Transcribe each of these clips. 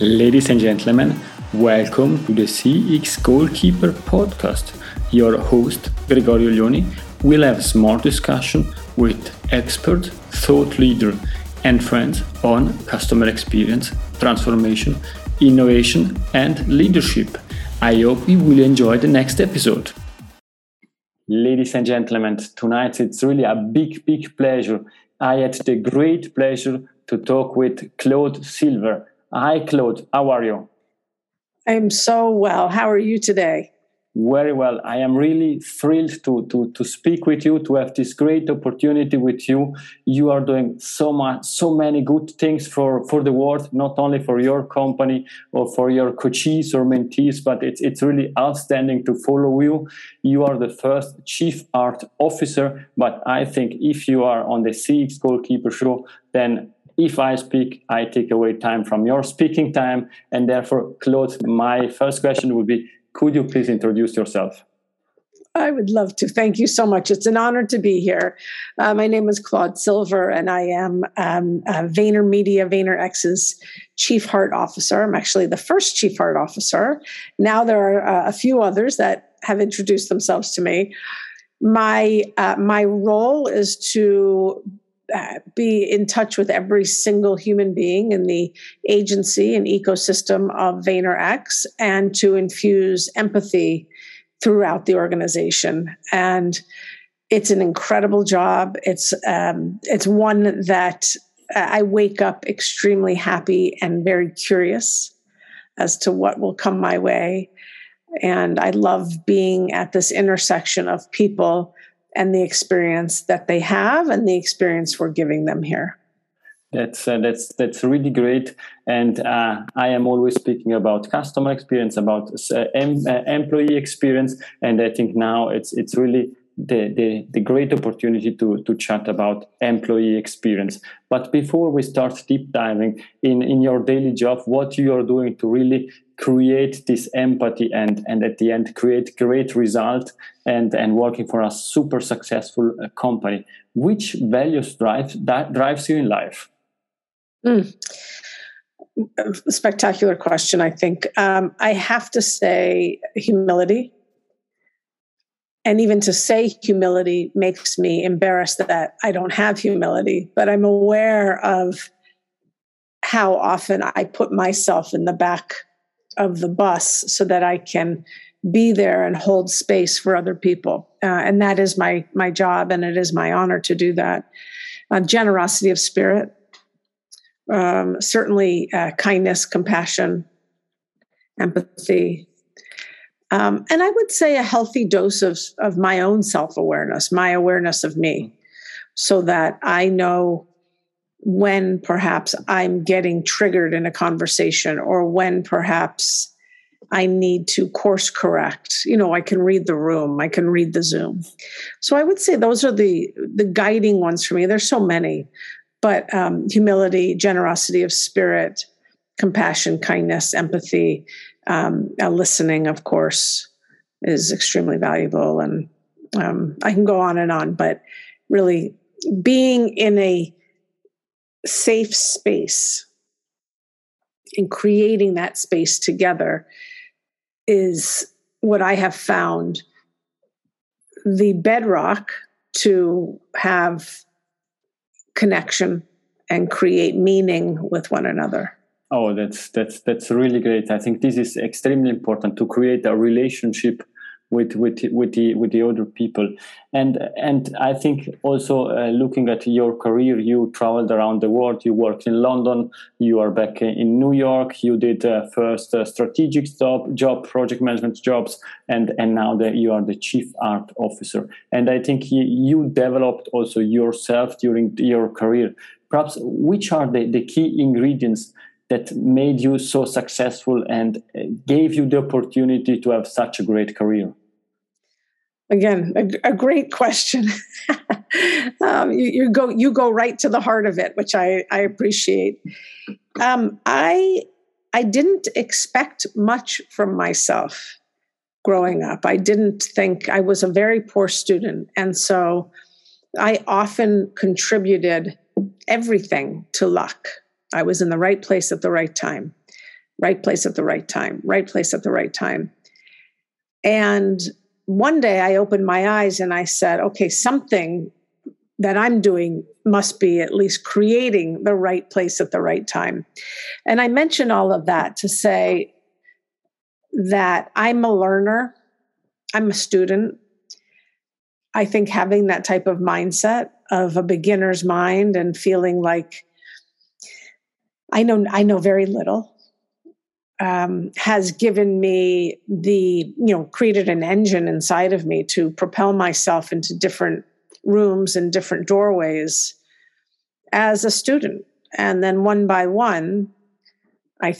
Ladies and gentlemen, welcome to the CX Goalkeeper podcast. Your host, Gregorio Uglioni, will have a smart discussion with expert, thought leader, and friends on customer experience, transformation, innovation, and leadership. I hope you will enjoy the next episode. Ladies and gentlemen, tonight it's really a big, big pleasure. I had the great pleasure to talk with Claude Silver Hi, Claude. How are you? I'm so well. How are you today? Very well. I am really thrilled to, to, to speak with you, to have this great opportunity with you. You are doing so much, so many good things for, for the world, not only for your company or for your coaches or mentees, but it's, it's really outstanding to follow you. You are the first chief art officer, but I think if you are on the CX Goalkeeper show, then if I speak, I take away time from your speaking time. And therefore, Claude, my first question would be could you please introduce yourself? I would love to. Thank you so much. It's an honor to be here. Uh, my name is Claude Silver, and I am um, uh, VaynerMedia, VaynerX's Chief Heart Officer. I'm actually the first Chief Heart Officer. Now there are uh, a few others that have introduced themselves to me. My uh, my role is to uh, be in touch with every single human being in the agency and ecosystem of VaynerX and to infuse empathy throughout the organization. And it's an incredible job. It's um, it's one that I wake up extremely happy and very curious as to what will come my way. And I love being at this intersection of people and the experience that they have and the experience we're giving them here. That's uh, that's that's really great, and uh, I am always speaking about customer experience, about uh, em- uh, employee experience, and I think now it's it's really the, the, the great opportunity to, to chat about employee experience. But before we start deep diving in, in your daily job, what you are doing to really create this empathy and, and at the end create great result and, and working for a super successful uh, company, which values drive, that drives you in life? Mm. Spectacular question, I think. Um, I have to say humility and even to say humility makes me embarrassed that I don't have humility, but I'm aware of how often I put myself in the back of the bus so that I can be there and hold space for other people. Uh, and that is my my job, and it is my honor to do that. Uh, generosity of spirit, um, certainly uh, kindness, compassion, empathy, um, and I would say a healthy dose of, of my own self awareness, my awareness of me, so that I know when perhaps I'm getting triggered in a conversation or when perhaps I need to course correct. You know, I can read the room, I can read the Zoom. So I would say those are the the guiding ones for me. There's so many, but um, humility, generosity of spirit, compassion, kindness, empathy, um, listening, of course, is extremely valuable. And um, I can go on and on, but really being in a safe space and creating that space together is what I have found the bedrock to have connection and create meaning with one another. Oh, that's that's that's really great. I think this is extremely important to create a relationship with with with the with the other people, and and I think also uh, looking at your career, you traveled around the world. You worked in London. You are back in New York. You did uh, first uh, strategic job, job, project management jobs, and and now that you are the chief art officer. And I think you, you developed also yourself during your career. Perhaps which are the, the key ingredients that made you so successful and uh, gave you the opportunity to have such a great career? Again, a, a great question. um, you, you, go you go right to the heart of it, which I, I appreciate. Um, I I didn't expect much from myself growing up. I didn't think I was a very poor student, and so I often contributed everything to luck I was in the right place at the right time. right place at the right time, right place at the right time. And one day I opened my eyes and I said, okay, something that I'm doing must be at least creating the right place at the right time. And I mention all of that to say that I'm a learner, I'm a student. I think having that type of mindset of a beginner's mind and feeling like I know I know very little um, has given me the you know created an engine inside of me to propel myself into different rooms and different doorways as a student. And then one by one i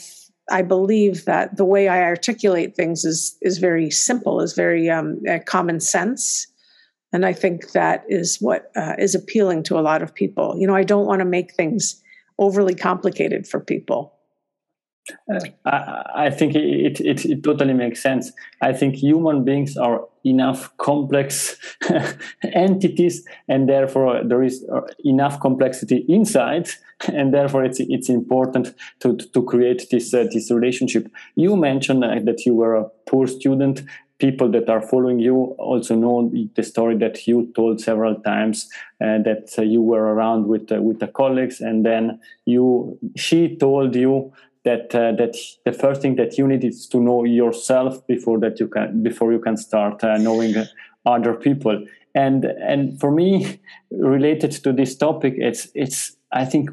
i believe that the way i articulate things is is very simple is very um, uh, common sense. And i think that is what uh, is appealing to a lot of people. You know i don't want to make things overly complicated for people I, I, think it, it, it totally makes sense. I think human beings are enough complex entities, and therefore there is uh, enough complexity inside, and therefore it's it's important to to create this uh, this relationship. You mentioned uh, that you were a poor student. People that are following you also know the story that you told several times uh, that uh, you were around with uh, with the colleagues, and then you she told you that uh, that the first thing that you need is to know yourself before that you can before you can start uh, knowing other people. And and for me related to this topic it's it's i think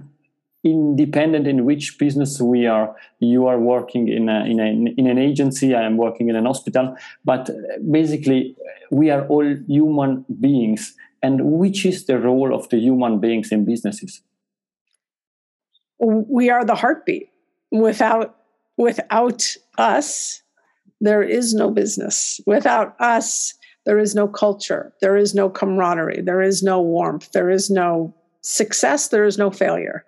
independent in which business we are you are working in a, in, a, in an agency i am working in an hospital. But uh, basically we are all human beings. And which is the role of the human beings in businesses? We are the heartbeat. Without without us there is no business. Without us there is no culture. There is no camaraderie. There is no warmth. There is no success. There is no failure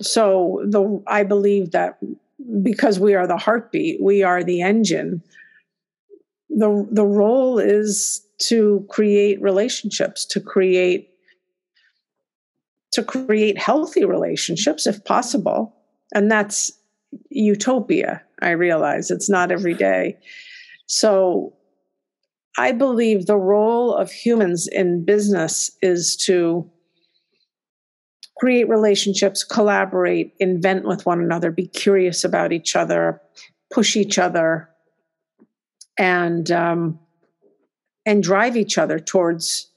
so the i believe that because we are the heartbeat we are the engine the the role is to create relationships to create to create healthy relationships if possible. And that's utopia i realize. It's not every day. So i believe the role of humans in business is to create relationships collaborate invent with one another be curious about each other push each other and um, and drive each other towards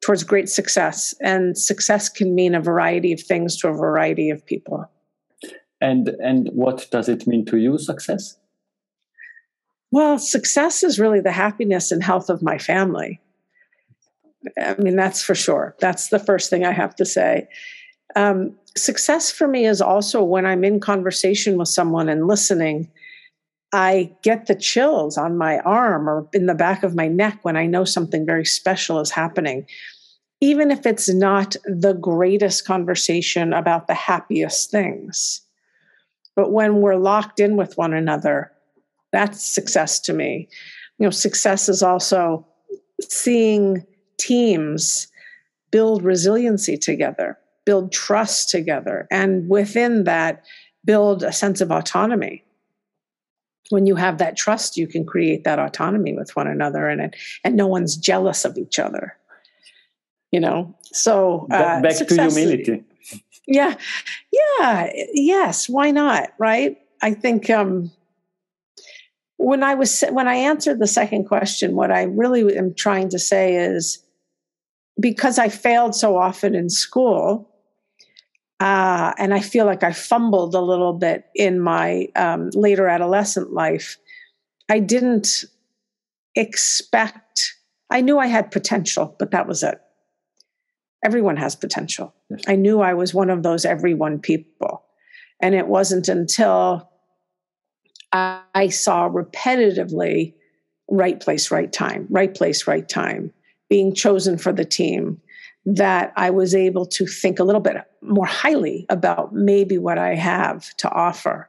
towards great success. And success can mean a variety of things to a variety of people. And and what does it mean to you success? Well success is really the happiness and health of my family. I mean that's for sure. That's the first thing i have to say um, success for me is also when i'm in conversation with someone and listening i get the chills on my arm or in the back of my neck when i know something very special is happening. Even if it's not the greatest conversation about the happiest things. But when we're locked in with one another, that's success to me. You know, success is also seeing teams build resiliency together, build trust together, and within that, build a sense of autonomy. When you have that trust, you can create that autonomy with one another, and and no one's jealous of each other. You know, so uh, back, back to humility. Yeah. Yeah. Yes. Why not? Right? I think um when i was when i answered the second question what i really am trying to say is because i failed so often in school uh, and i feel like i fumbled a little bit in my um, later adolescent life i didn't expect i knew i had potential but that was it everyone has potential. Yes. I knew I was one of those everyone people. And it wasn't until I saw repetitively right place, right time, right place, right time, being chosen for the team, that I was able to think a little bit more highly about maybe what I have to offer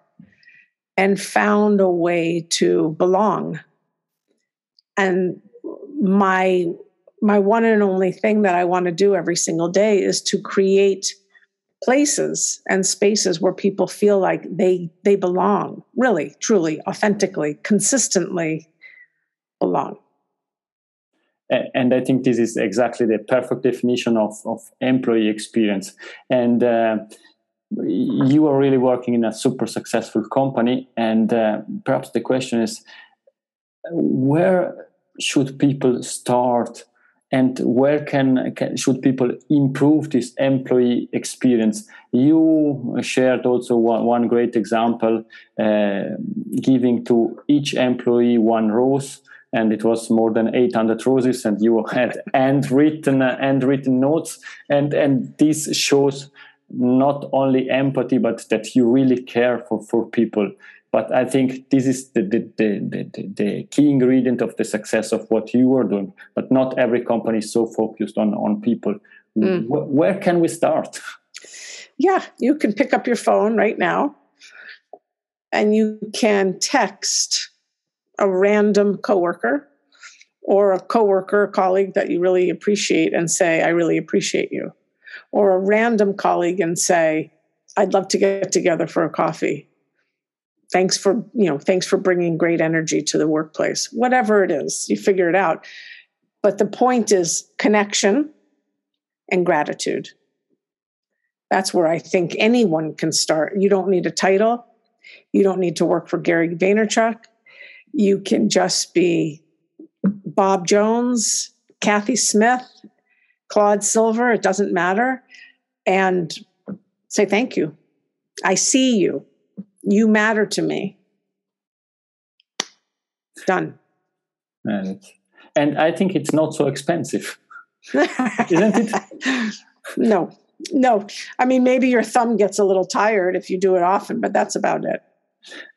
and found a way to belong. And my my one and only thing that I want to do every single day is to create places and spaces where people feel like they they belong really truly authentically consistently belong and i think this is exactly the perfect definition of, of employee experience. And uh, you are really working in a super successful company and uh, perhaps the question is where should people start and where can, can, should people improve this employee experience? You shared also one, one great example uh, giving to each employee one rose and it was more than 800 roses and you had handwritten uh, handwritten notes. And and this shows not only empathy but that you really care for for people. But i think this is the the, the, the, the key ingredient of the success of what you are doing. But not every company is so focused on on people. Mm. where can we start? Yeah you can pick up your phone right now and you can text a random coworker or a coworker colleague that you really appreciate and say i really appreciate you or a random colleague and say, I'd love to get together for a coffee. Thanks for, you know, thanks for bringing great energy to the workplace. Whatever it is, you figure it out. But the point is connection and gratitude. That's where I think anyone can start. You don't need a title. You don't need to work for Gary Vaynerchuk. You can just be Bob Jones, Kathy Smith, Claude Silver, it doesn't matter, and say thank you. I see you. You matter to me. Done. And, and I think it's not so expensive, isn't it? no, no. I mean, maybe your thumb gets a little tired if you do it often, but that's about it.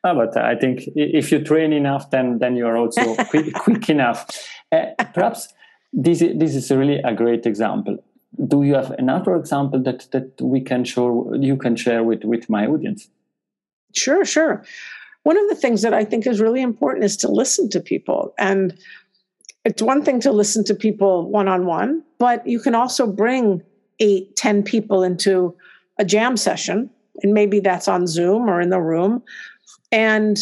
No, but I think if you train enough, then then you are also quick, quick enough. Uh, perhaps this is, this is really a great example. Do you have another example that that we can show you can share with with my audience? Sure, sure. One of the things that I think is really important is to listen to people. And it's one thing to listen to people one on one, but you can also bring eight, ten people into a jam session. And maybe that's on Zoom or in the room. And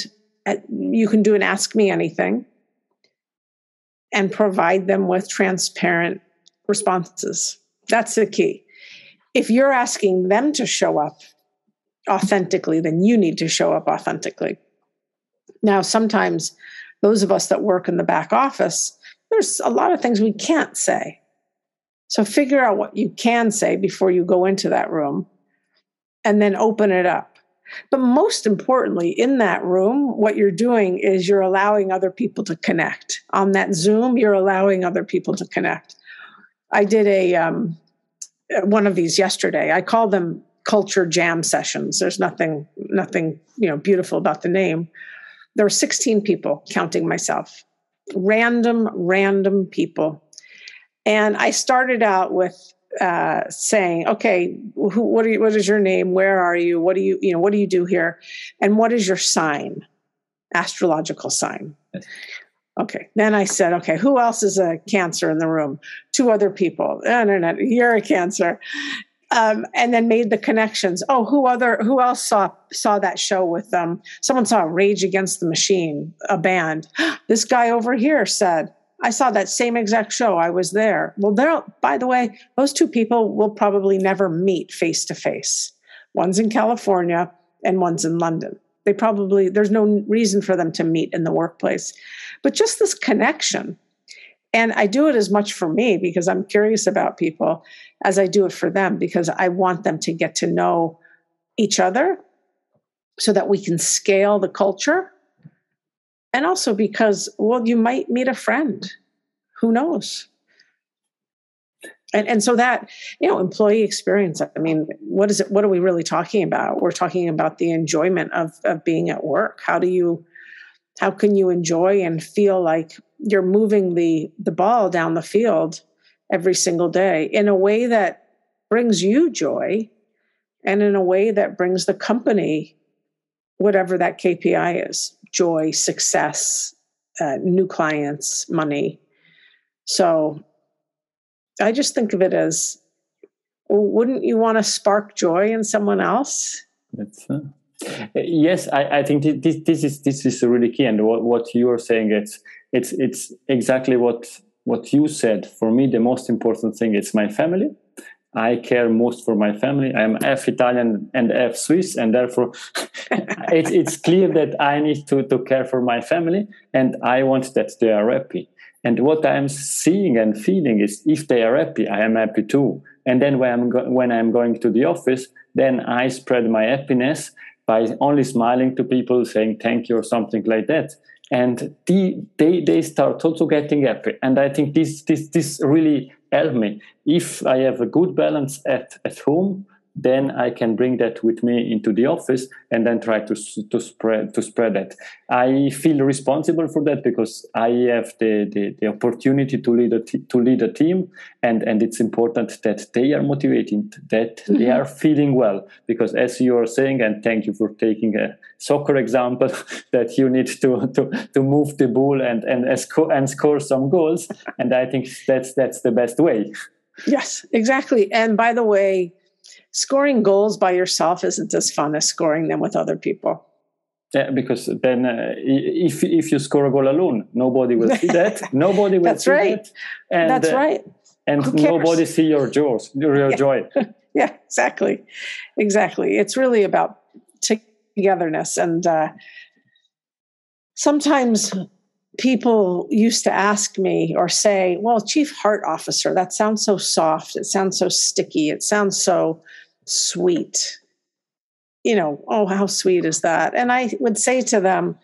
uh, you can do an ask me anything and provide them with transparent responses. That's the key. If you're asking them to show up authentically, then you need to show up authentically. Now, sometimes those of us that work in the back office, there's a lot of things we can't say. So figure out what you can say before you go into that room and then open it up. But most importantly, in that room, what you're doing is you're allowing other people to connect. On that Zoom, you're allowing other people to connect. I did a um, one of these yesterday. I call them culture jam sessions. There's nothing nothing you know beautiful about the name. There were 16 people, counting myself, random random people, and I started out with uh, saying, okay, who, what, are you, what is your name? Where are you? What do you, you know, what do you do here? And what is your sign? Astrological sign. Okay. Then I said, okay, who else is a cancer in the room? Two other people. No, no, no, you're a cancer. Um, and then made the connections. Oh, who other? Who else saw saw that show with them? Um, someone saw Rage Against the Machine, a band. This guy over here said, I saw that same exact show. I was there. Well, there, by the way, those two people will probably never meet face to face. One's in California and one's in London. They probably, there's no reason for them to meet in the workplace. But just this connection. And I do it as much for me because I'm curious about people as I do it for them because I want them to get to know each other so that we can scale the culture and also because well you might meet a friend. Who knows? And and so that you know employee experience i mean what is it what are we really talking about? We're talking about the enjoyment of of being at work. How do you how can you enjoy and feel like you're moving the the ball down the field every single day in a way that brings you joy and in a way that brings the company whatever that KPI is joy, success, uh, new clients, money. So I just think of it as wouldn't you want to spark joy in someone else? That's, uh, yes, I, I think this, this is this is really key, and what, what you are saying it's it's it's exactly what what you said. For me, the most important thing is my family. I care most for my family. I am half Italian and half Swiss, and therefore it, it's clear that I need to, to care for my family, and I want that they are happy. And what I'm seeing and feeling is if they are happy, I am happy too. And then when I'm, go- when I'm going to the office, then I spread my happiness by only smiling to people, saying thank you or something like that. And the, they, they start also getting happy. And I think this, this, this really helped me. If I have a good balance at, at home, then I can bring that with me into the office and then try to to spread to spread that. I feel responsible for that because I have the the, the opportunity to lead a t- to lead a team, and and it's important that they are motivated, that mm-hmm. they are feeling well. Because as you are saying, and thank you for taking a soccer example, that you need to to to move the ball and and and score some goals, and I think that's that's the best way. Yes, exactly. And by the way, scoring goals by yourself isn't as fun as scoring them with other people. Yeah, because then uh, if if you score a goal alone, nobody will see that. Nobody will That's see right. that. And, That's uh, right. And nobody see your joy. Your yeah. joy. yeah, exactly, exactly. It's really about togetherness, and uh, sometimes people used to ask me or say, "Well, chief heart officer, that sounds so soft. It sounds so sticky. It sounds so." sweet. You know, oh, how sweet is that? And I would say to them,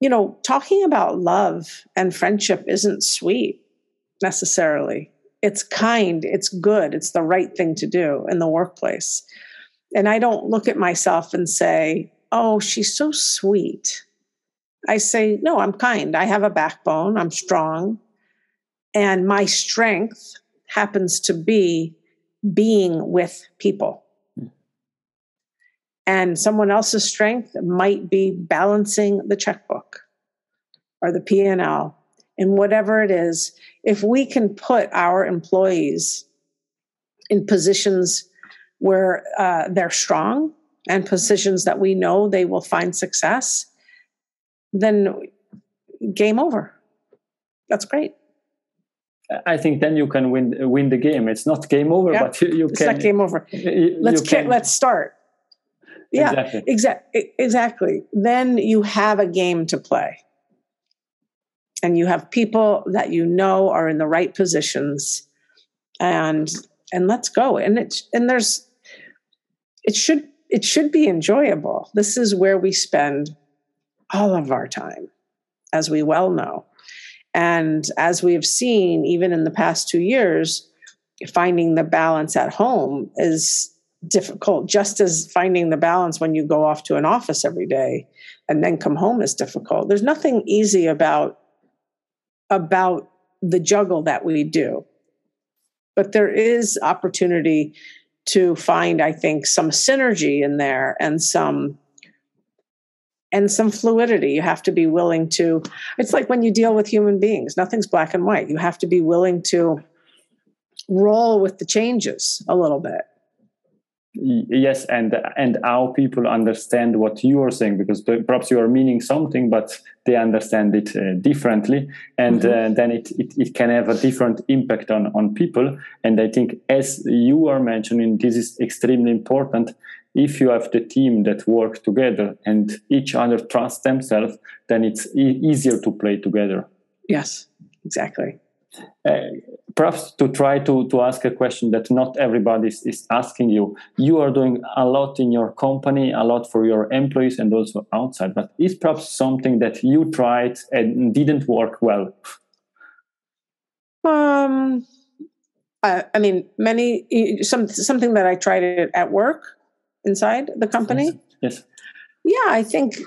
you know, talking about love and friendship isn't sweet necessarily. It's kind, it's good, it's the right thing to do in the workplace. And I don't look at myself and say, oh, she's so sweet. I say, no, I'm kind. I have a backbone, I'm strong. And my strength happens to be being with people. And someone else's strength might be balancing the checkbook or the P&L and whatever it is. If we can put our employees in positions where uh, they're strong and positions that we know they will find success, then game over. That's great. I think then you can win win the game. It's not game over, yeah. but you, you it's can. It's not game over. You, let's you can, let's start. Yeah, exactly. exactly. Exactly. Then you have a game to play, and you have people that you know are in the right positions, and and let's go. And it's and there's it should it should be enjoyable. This is where we spend all of our time, as we well know. And as we have seen, even in the past two years, finding the balance at home is difficult, just as finding the balance when you go off to an office every day and then come home is difficult. There's nothing easy about about the juggle that we do. But there is opportunity to find, I think, some synergy in there and some and some fluidity. You have to be willing to, it's like when you deal with human beings, nothing's black and white. You have to be willing to roll with the changes a little bit. Yes, and and how people understand what you are saying because perhaps you are meaning something, but they understand it uh, differently, and mm-hmm. uh, then it, it it can have a different impact on on people. And I think, as you are mentioning, this is extremely important if you have the team that work together and each other trust themselves, then it's e- easier to play together. Yes, exactly. Uh, perhaps to try to, to ask a question that not everybody is, is asking you. You are doing a lot in your company, a lot for your employees and also outside, but is perhaps something that you tried and didn't work well? Um, I, I mean, many some something that I tried at work inside the company. Yes. Yeah, I think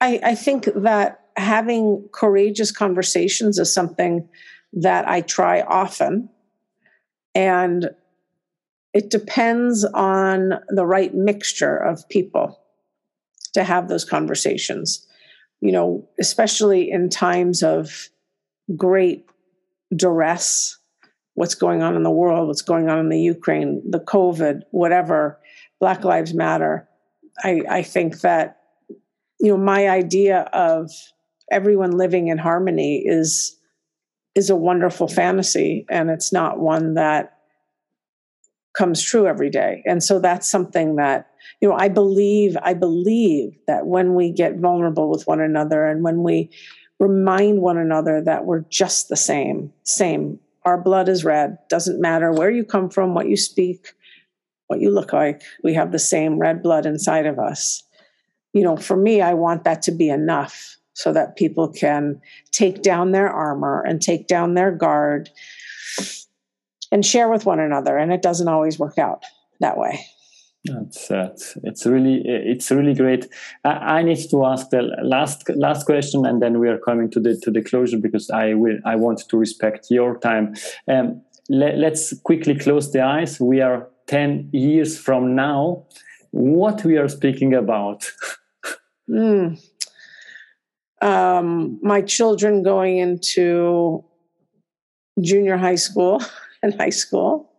I, I think that having courageous conversations is something that I try often. And it depends on the right mixture of people to have those conversations. You know, especially in times of great duress what's going on in the world, what's going on in the Ukraine, the COVID, whatever, Black Lives Matter. I, I think that, you know, my idea of everyone living in harmony is is a wonderful fantasy and it's not one that comes true every day. And so that's something that, you know, I believe, I believe that when we get vulnerable with one another and when we remind one another that we're just the same, same, our blood is red, doesn't matter where you come from, what you speak, what you look like, we have the same red blood inside of us. You know, for me, I want that to be enough so that people can take down their armor and take down their guard and share with one another. And it doesn't always work out that way. It's, uh, it's really it's really great. I, I, need to ask the last last question, and then we are coming to the to the closure because I will I want to respect your time. Um, let, let's quickly close the eyes. We are ten years from now. What we are speaking about? mm. um, my children going into junior high school and high school,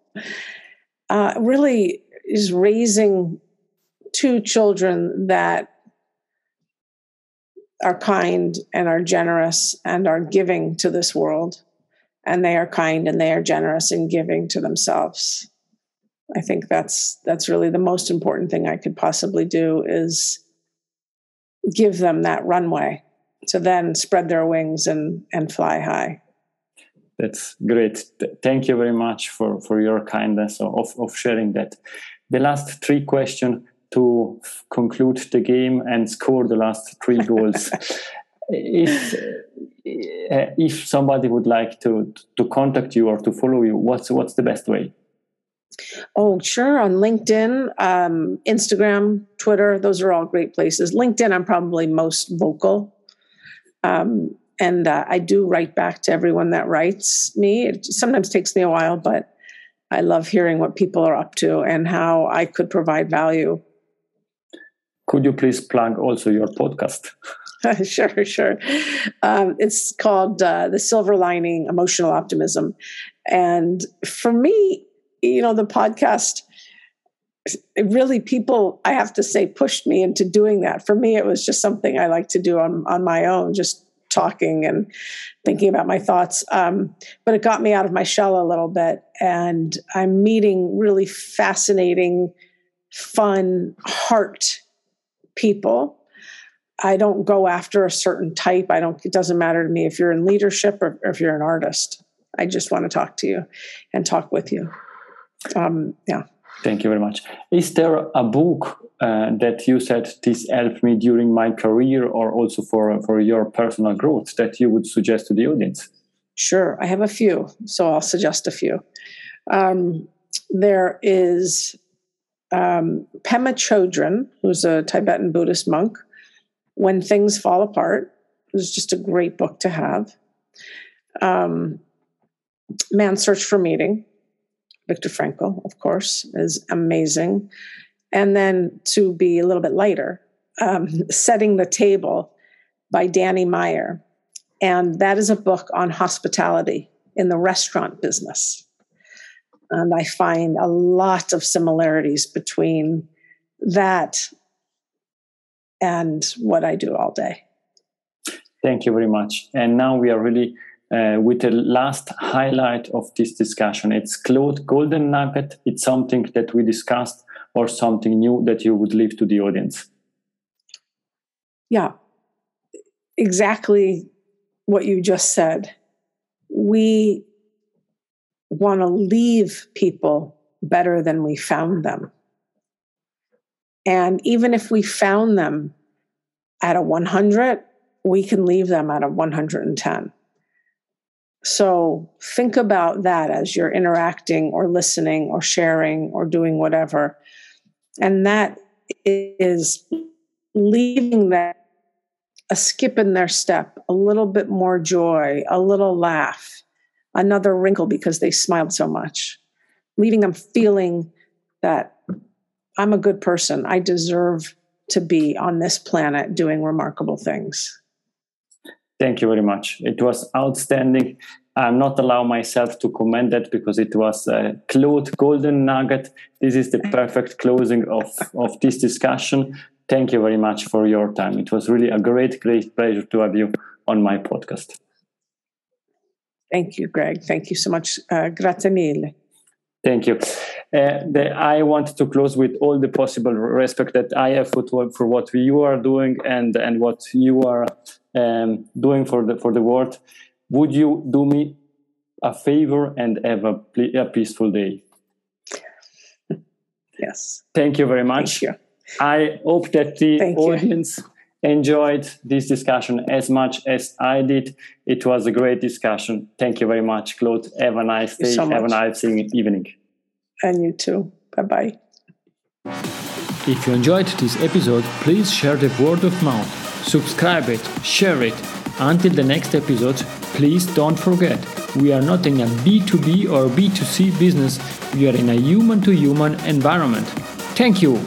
uh, really is raising two children that are kind and are generous and are giving to this world. And they are kind and they are generous in giving to themselves. I think that's that's really the most important thing I could possibly do is give them that runway to then spread their wings and and fly high that's great. Thank you very much for, for your kindness of, of sharing that. The last three questions to conclude the game and score the last three goals. if uh, if somebody would like to to contact you or to follow you, what's what's the best way? Oh, sure. On LinkedIn, um, Instagram, Twitter, those are all great places. LinkedIn, I'm probably most vocal. Um, and uh, I do write back to everyone that writes me. It sometimes takes me a while, but I love hearing what people are up to and how I could provide value. Could you please plug also your podcast? sure, sure. Um, it's called uh, The Silver Lining Emotional Optimism. And for me, you know, the podcast, really people, I have to say, pushed me into doing that. For me, it was just something I like to do on, on my own, just talking and thinking about my thoughts. Um, but it got me out of my shell a little bit. And I'm meeting really fascinating, fun, heart people. I don't go after a certain type. I don't, it doesn't matter to me if you're in leadership or, or if you're an artist. I just want to talk to you and talk with you. Um, yeah. Thank you very much. Is there a book uh, that you said this helped me during my career or also for, for your personal growth that you would suggest to the audience? Sure, I have a few, so I'll suggest a few. Um, there is um, Pema Chodron, who's a Tibetan Buddhist monk. When Things Fall Apart is just a great book to have. Um, Man's Search for Meaning Viktor Frankl, of course, is amazing. And then to be a little bit lighter, um, Setting the Table by Danny Meyer. And that is a book on hospitality in the restaurant business. And I find a lot of similarities between that and what I do all day. Thank you very much. And now we are really uh, with the last highlight of this discussion. It's Claude Golden Nugget. It's something that we discussed or something new that you would leave to the audience. Yeah, exactly what you just said. We want to leave people better than we found them. And even if we found them at a 100, we can leave them at a 110. So think about that as you're interacting or listening or sharing or doing whatever. And that is leaving that a skip in their step, a little bit more joy, a little laugh, another wrinkle because they smiled so much, leaving them feeling that I'm a good person. I deserve to be on this planet doing remarkable things. Thank you very much. It was outstanding. I'm not allow myself to comment that because it was a Claude golden nugget. This is the perfect closing of, of this discussion. Thank you very much for your time. It was really a great, great pleasure to have you on my podcast. Thank you, Greg. Thank you so much. Uh, grazie mille. Thank you. Uh, the, I want to close with all the possible respect that I have for, for what you are doing and, and what you are um, doing for the for the world. Would you do me a favor and have a, a peaceful day? Yes. Thank you very much. You. I hope that the Thank audience you. enjoyed this discussion as much as I did. It was a great discussion. Thank you very much, Claude. Have a nice day. So Have a nice evening. And you too. Bye bye. If you enjoyed this episode, please share the word of mouth, subscribe it, share it. Until the next episode, please don't forget we are not in a B2B or B2C business, we are in a human to human environment. Thank you.